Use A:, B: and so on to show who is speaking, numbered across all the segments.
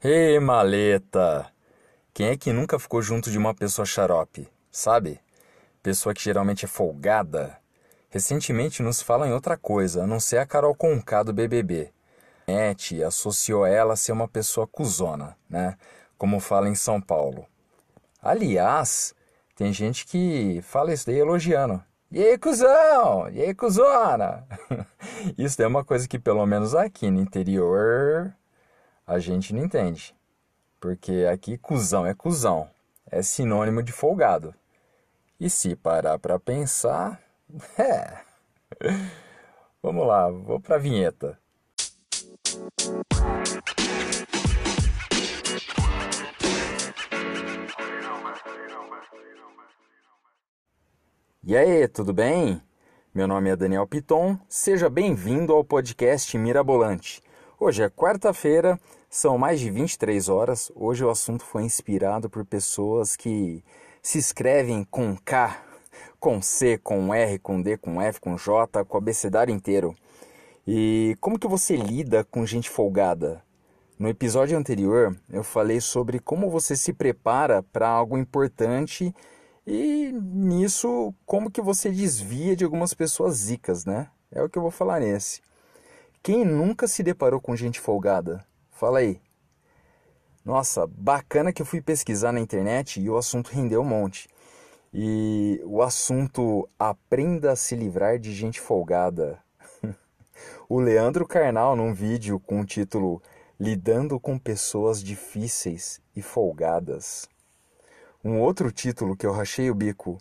A: Ei, maleta! Quem é que nunca ficou junto de uma pessoa xarope? Sabe? Pessoa que geralmente é folgada. Recentemente nos falam em outra coisa, a não ser a Carol Conká do BBB. Net associou ela a ser uma pessoa cuzona, né? Como fala em São Paulo. Aliás, tem gente que fala isso daí elogiando. E aí, cuzão? E aí, cuzona? Isso é uma coisa que, pelo menos aqui no interior, a gente não entende. Porque aqui, cuzão é cuzão. É sinônimo de folgado. E se parar pra pensar, é. Vamos lá, vou pra vinheta. E aí, tudo bem? Meu nome é Daniel Piton, seja bem-vindo ao podcast Mirabolante. Hoje é quarta-feira, são mais de 23 horas. Hoje o assunto foi inspirado por pessoas que se escrevem com K, com C, com R, com D, com F, com J, com o abecedário inteiro. E como que você lida com gente folgada? No episódio anterior, eu falei sobre como você se prepara para algo importante e nisso, como que você desvia de algumas pessoas zicas, né? É o que eu vou falar nesse. Quem nunca se deparou com gente folgada? Fala aí. Nossa, bacana que eu fui pesquisar na internet e o assunto rendeu um monte. E o assunto aprenda a se livrar de gente folgada. o Leandro Carnal, num vídeo com o título Lidando com pessoas difíceis e folgadas. Um outro título que eu rachei o bico: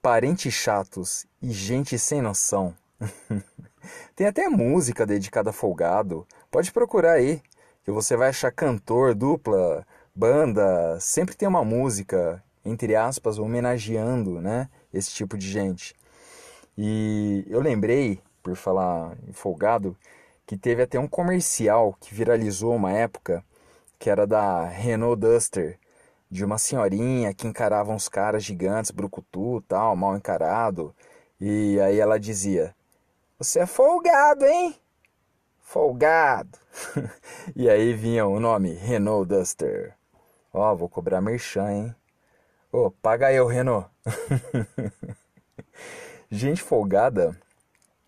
A: Parentes chatos e gente sem noção. Tem até música dedicada a folgado. Pode procurar aí, que você vai achar cantor, dupla, banda, sempre tem uma música, entre aspas, homenageando, né, esse tipo de gente. E eu lembrei, por falar em folgado, que teve até um comercial que viralizou uma época, que era da Renault Duster, de uma senhorinha que encarava uns caras gigantes, brucutu, tal, mal encarado. E aí ela dizia: "Você é folgado, hein? Folgado". e aí vinha o nome Renault Duster. Ó, oh, vou cobrar merchan, hein? Ô, oh, paga eu, Renault. Gente folgada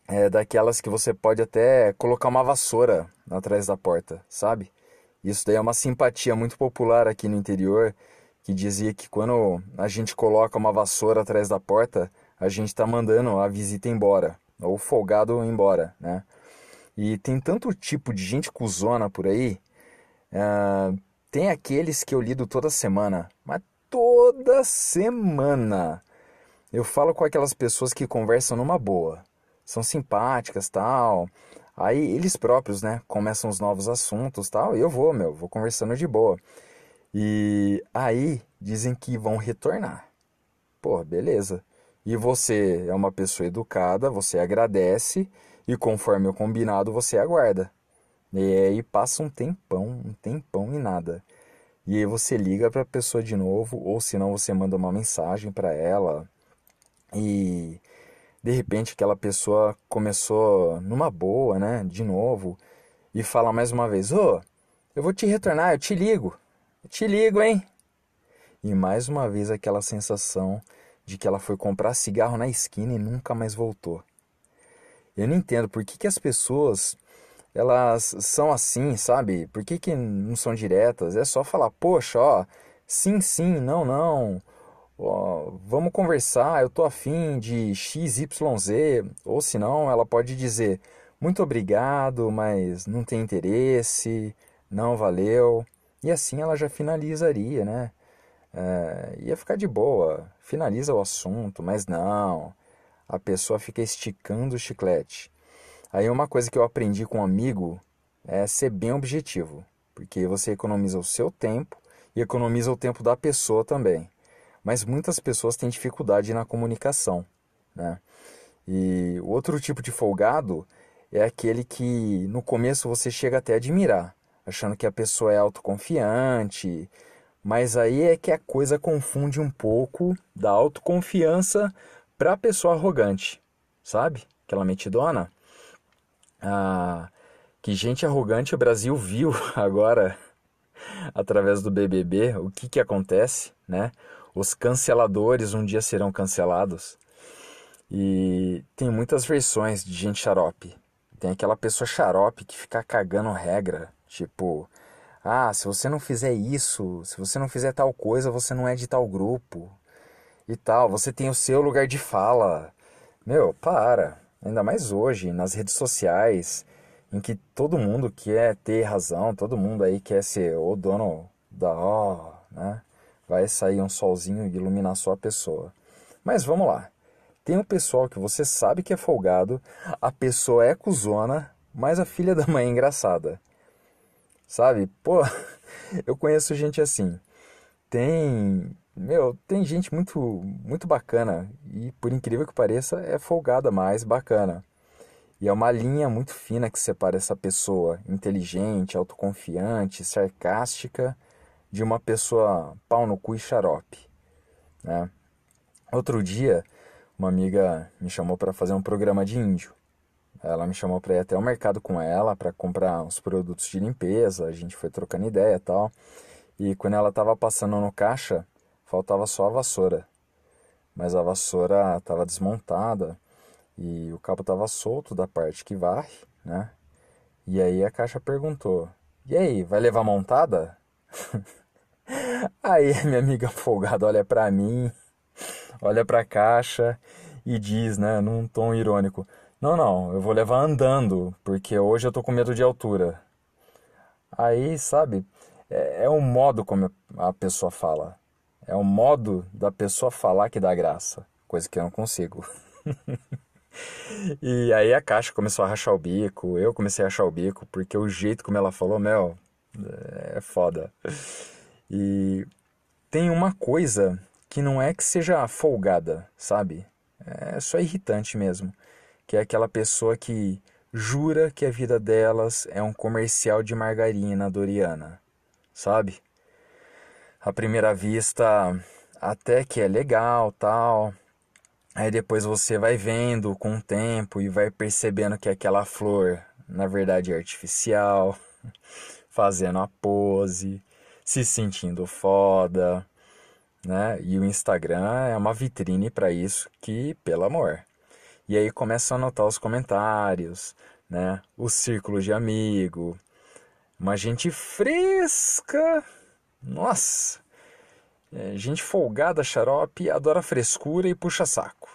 A: é daquelas que você pode até colocar uma vassoura atrás da porta, sabe? Isso daí é uma simpatia muito popular aqui no interior que dizia que quando a gente coloca uma vassoura atrás da porta, a gente está mandando a visita embora, ou folgado embora, né? E tem tanto tipo de gente cuzona por aí. Uh, tem aqueles que eu lido toda semana, mas toda semana. Eu falo com aquelas pessoas que conversam numa boa, são simpáticas, tal. Aí eles próprios, né, começam os novos assuntos, tal. E eu vou, meu, vou conversando de boa. E aí dizem que vão retornar. Pô, beleza. E você é uma pessoa educada, você agradece e conforme o combinado você aguarda. E aí passa um tempão, um tempão e nada. E aí você liga para a pessoa de novo, ou se não você manda uma mensagem para ela. E de repente aquela pessoa começou numa boa, né, de novo, e fala mais uma vez: "Ô, oh, eu vou te retornar, eu te ligo". Te ligo, hein? E mais uma vez aquela sensação de que ela foi comprar cigarro na esquina e nunca mais voltou. Eu não entendo por que, que as pessoas elas são assim, sabe? Por que, que não são diretas? É só falar, poxa, ó, sim, sim, não, não. Ó, vamos conversar, eu tô afim de XYZ. Ou senão ela pode dizer, muito obrigado, mas não tem interesse, não valeu. E assim ela já finalizaria, né? É, ia ficar de boa, finaliza o assunto, mas não, a pessoa fica esticando o chiclete. Aí uma coisa que eu aprendi com um amigo é ser bem objetivo, porque você economiza o seu tempo e economiza o tempo da pessoa também. Mas muitas pessoas têm dificuldade na comunicação, né? E o outro tipo de folgado é aquele que no começo você chega até a admirar, achando que a pessoa é autoconfiante, mas aí é que a coisa confunde um pouco da autoconfiança para a pessoa arrogante, sabe? Aquela metidona. Ah, que gente arrogante o Brasil viu agora através do BBB, o que que acontece, né? Os canceladores um dia serão cancelados. E tem muitas versões de gente xarope. Tem aquela pessoa xarope que fica cagando regra, tipo, ah, se você não fizer isso, se você não fizer tal coisa, você não é de tal grupo e tal. Você tem o seu lugar de fala. Meu, para. Ainda mais hoje, nas redes sociais, em que todo mundo quer ter razão, todo mundo aí quer ser o dono da ó, né? Vai sair um solzinho e iluminar sua pessoa. Mas vamos lá. Tem um pessoal que você sabe que é folgado, a pessoa é cuzona, mas a filha da mãe é engraçada. Sabe? Pô, eu conheço gente assim. Tem, meu, tem gente muito muito bacana e por incrível que pareça, é folgada mais bacana. E é uma linha muito fina que separa essa pessoa inteligente, autoconfiante, sarcástica de uma pessoa pau no cu e xarope, né? Outro dia, uma amiga me chamou para fazer um programa de índio. Ela me chamou para ir até o mercado com ela para comprar uns produtos de limpeza. A gente foi trocando ideia e tal. E quando ela estava passando no caixa, faltava só a vassoura. Mas a vassoura estava desmontada e o cabo estava solto da parte que varre, né? E aí a caixa perguntou: "E aí, vai levar montada?" aí minha amiga folgada olha para mim, olha para a caixa e diz, né, num tom irônico: não, não, eu vou levar andando, porque hoje eu tô com medo de altura. Aí, sabe, é, é o modo como a pessoa fala. É o modo da pessoa falar que dá graça, coisa que eu não consigo. e aí a caixa começou a rachar o bico, eu comecei a rachar o bico, porque o jeito como ela falou, Mel, é foda. E tem uma coisa que não é que seja folgada, sabe? É só irritante mesmo que é aquela pessoa que jura que a vida delas é um comercial de margarina doriana, sabe? À primeira vista, até que é legal, tal. Aí depois você vai vendo com o tempo e vai percebendo que aquela flor, na verdade, é artificial, fazendo a pose, se sentindo foda, né? E o Instagram é uma vitrine para isso que, pelo amor, e aí começam a anotar os comentários, né? O círculo de amigo. Uma gente fresca. Nossa! É, gente folgada, xarope, adora frescura e puxa saco.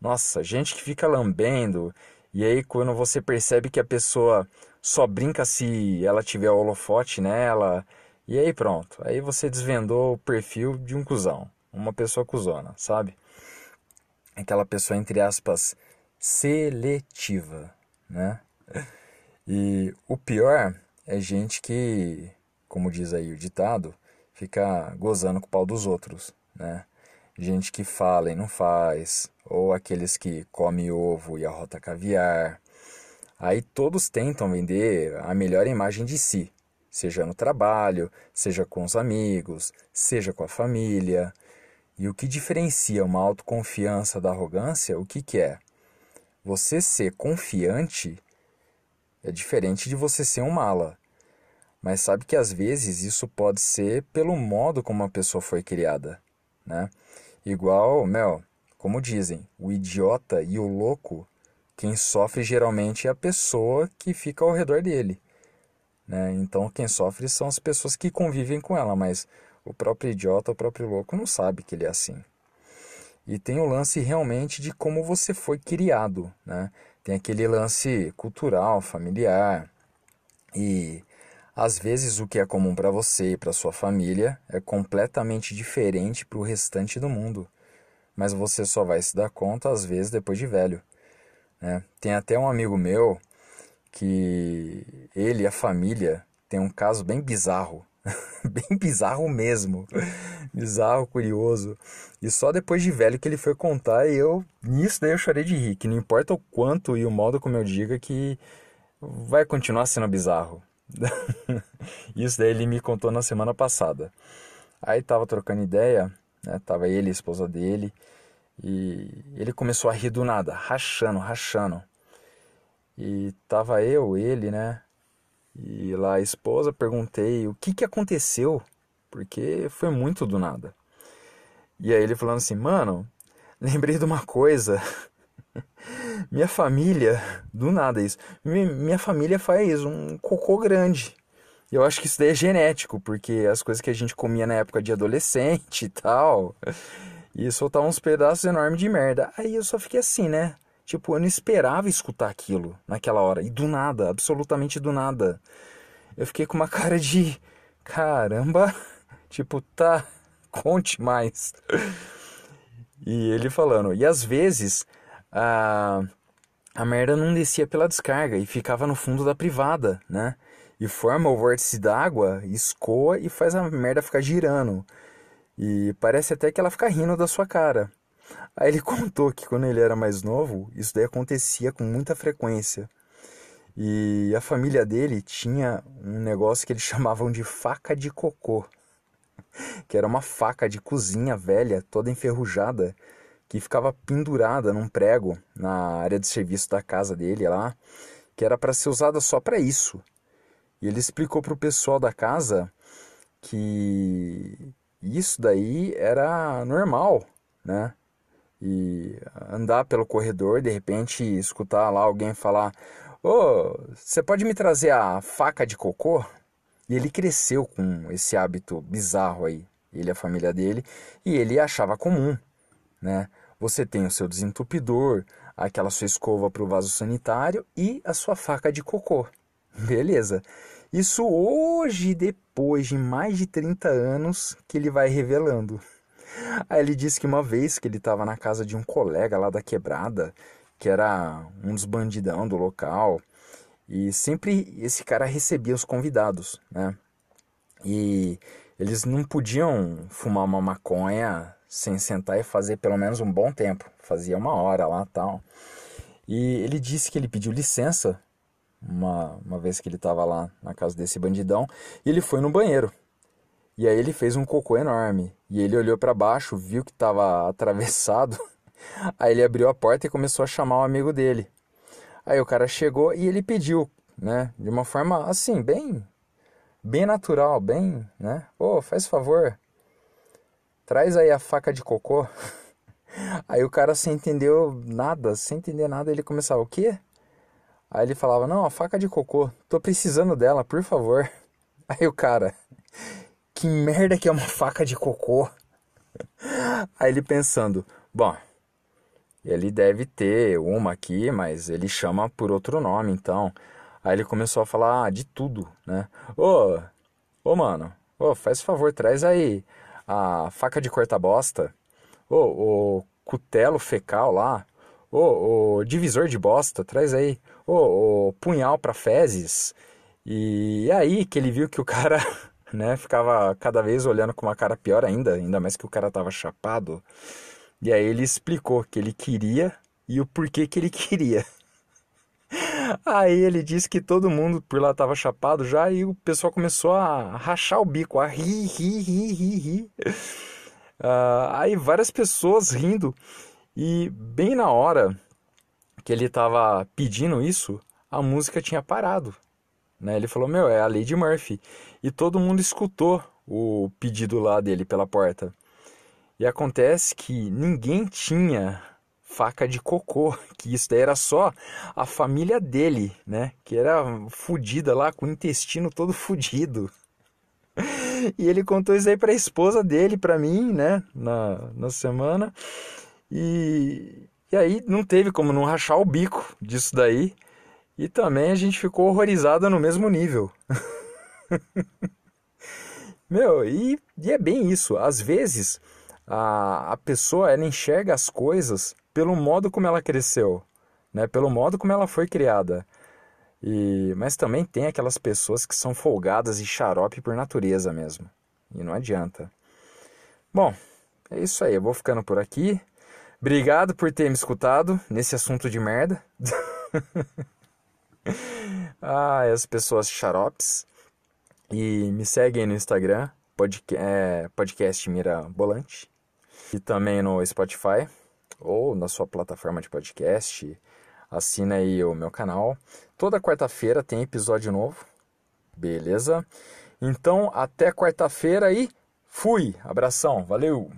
A: Nossa, gente que fica lambendo. E aí quando você percebe que a pessoa só brinca se ela tiver holofote nela. E aí pronto. Aí você desvendou o perfil de um cuzão. Uma pessoa cuzona, sabe? aquela pessoa, entre aspas, seletiva, né? E o pior é gente que, como diz aí o ditado, fica gozando com o pau dos outros, né? Gente que fala e não faz, ou aqueles que come ovo e arrota caviar. Aí todos tentam vender a melhor imagem de si, seja no trabalho, seja com os amigos, seja com a família. E o que diferencia uma autoconfiança da arrogância, o que, que é? Você ser confiante é diferente de você ser um mala. Mas sabe que às vezes isso pode ser pelo modo como a pessoa foi criada, né? Igual, Mel, como dizem, o idiota e o louco, quem sofre geralmente é a pessoa que fica ao redor dele. Né? Então quem sofre são as pessoas que convivem com ela, mas o próprio idiota, o próprio louco não sabe que ele é assim. E tem o lance realmente de como você foi criado, né? Tem aquele lance cultural, familiar. E às vezes o que é comum para você e para sua família é completamente diferente para o restante do mundo. Mas você só vai se dar conta às vezes depois de velho. Né? Tem até um amigo meu que ele e a família tem um caso bem bizarro Bem bizarro mesmo. Bizarro, curioso. E só depois de velho que ele foi contar e eu, nisso daí eu chorei de rir. Que não importa o quanto e o modo como eu diga que vai continuar sendo bizarro. Isso daí ele me contou na semana passada. Aí tava trocando ideia, né? Tava ele a esposa dele. E ele começou a rir do nada, rachando, rachando. E tava eu, ele, né? E lá a esposa perguntei o que que aconteceu, porque foi muito do nada. E aí ele falando assim, mano, lembrei de uma coisa. minha família, do nada isso, minha família faz um cocô grande. Eu acho que isso daí é genético, porque as coisas que a gente comia na época de adolescente e tal, e soltava uns pedaços enormes de merda. Aí eu só fiquei assim, né? Tipo, eu não esperava escutar aquilo naquela hora. E do nada, absolutamente do nada. Eu fiquei com uma cara de. Caramba! Tipo, tá, conte mais. E ele falando, e às vezes a, a merda não descia pela descarga e ficava no fundo da privada, né? E forma o vórtice d'água, escoa e faz a merda ficar girando. E parece até que ela fica rindo da sua cara. Aí ele contou que quando ele era mais novo, isso daí acontecia com muita frequência. E a família dele tinha um negócio que eles chamavam de faca de cocô, que era uma faca de cozinha velha, toda enferrujada, que ficava pendurada num prego na área de serviço da casa dele lá, que era para ser usada só para isso. E ele explicou para o pessoal da casa que isso daí era normal, né? E andar pelo corredor, de repente escutar lá alguém falar: Ô, oh, você pode me trazer a faca de cocô? E ele cresceu com esse hábito bizarro aí, ele e a família dele, e ele achava comum, né? Você tem o seu desentupidor, aquela sua escova para o vaso sanitário e a sua faca de cocô. Beleza. Isso hoje, depois de mais de 30 anos, que ele vai revelando. Aí ele disse que uma vez que ele estava na casa de um colega lá da quebrada, que era um dos bandidão do local, e sempre esse cara recebia os convidados, né? E eles não podiam fumar uma maconha sem sentar e fazer pelo menos um bom tempo. Fazia uma hora lá tal. E ele disse que ele pediu licença uma, uma vez que ele estava lá na casa desse bandidão, e ele foi no banheiro. E aí ele fez um cocô enorme. E ele olhou para baixo, viu que estava atravessado. Aí ele abriu a porta e começou a chamar o amigo dele. Aí o cara chegou e ele pediu, né, de uma forma assim, bem bem natural, bem, né? Ô, oh, faz favor. Traz aí a faca de cocô. Aí o cara sem entender nada, sem entender nada, ele começava, o quê? Aí ele falava: Não, a faca de cocô, tô precisando dela, por favor. Aí o cara: Que merda que é uma faca de cocô? Aí ele pensando: Bom, ele deve ter uma aqui, mas ele chama por outro nome, então. Aí ele começou a falar ah, de tudo, né? Ô, ô mano, ô, faz favor, traz aí a faca de corta bosta. Ô, o cutelo fecal lá. Ô, o divisor de bosta, traz aí ô, ô punhal para fezes. E aí que ele viu que o cara, né, ficava cada vez olhando com uma cara pior ainda, ainda mais que o cara tava chapado. E aí ele explicou que ele queria e o porquê que ele queria. Aí ele disse que todo mundo por lá tava chapado já e o pessoal começou a rachar o bico, a rir, rir, rir, rir, rir. Uh, aí várias pessoas rindo e bem na hora que ele estava pedindo isso, a música tinha parado. Né? Ele falou: Meu, é a Lady Murphy. E todo mundo escutou o pedido lá dele pela porta. E acontece que ninguém tinha faca de cocô, que isso daí era só a família dele, né? Que era fudida lá, com o intestino todo fudido. E ele contou isso aí pra esposa dele, pra mim, né? Na, na semana. E, e aí não teve como não rachar o bico disso daí. E também a gente ficou horrorizado no mesmo nível. Meu, e, e, é bem isso. Às vezes a, a pessoa ela enxerga as coisas pelo modo como ela cresceu, né? pelo modo como ela foi criada. E, mas também tem aquelas pessoas que são folgadas e xarope por natureza mesmo. E não adianta. Bom, é isso aí. Eu vou ficando por aqui. Obrigado por ter me escutado nesse assunto de merda. ah, as pessoas xaropes. E me seguem no Instagram, podca é, podcast Mirabolante. E também no Spotify ou na sua plataforma de podcast. Assina aí o meu canal. Toda quarta-feira tem episódio novo. Beleza? Então, até quarta-feira e fui! Abração, valeu!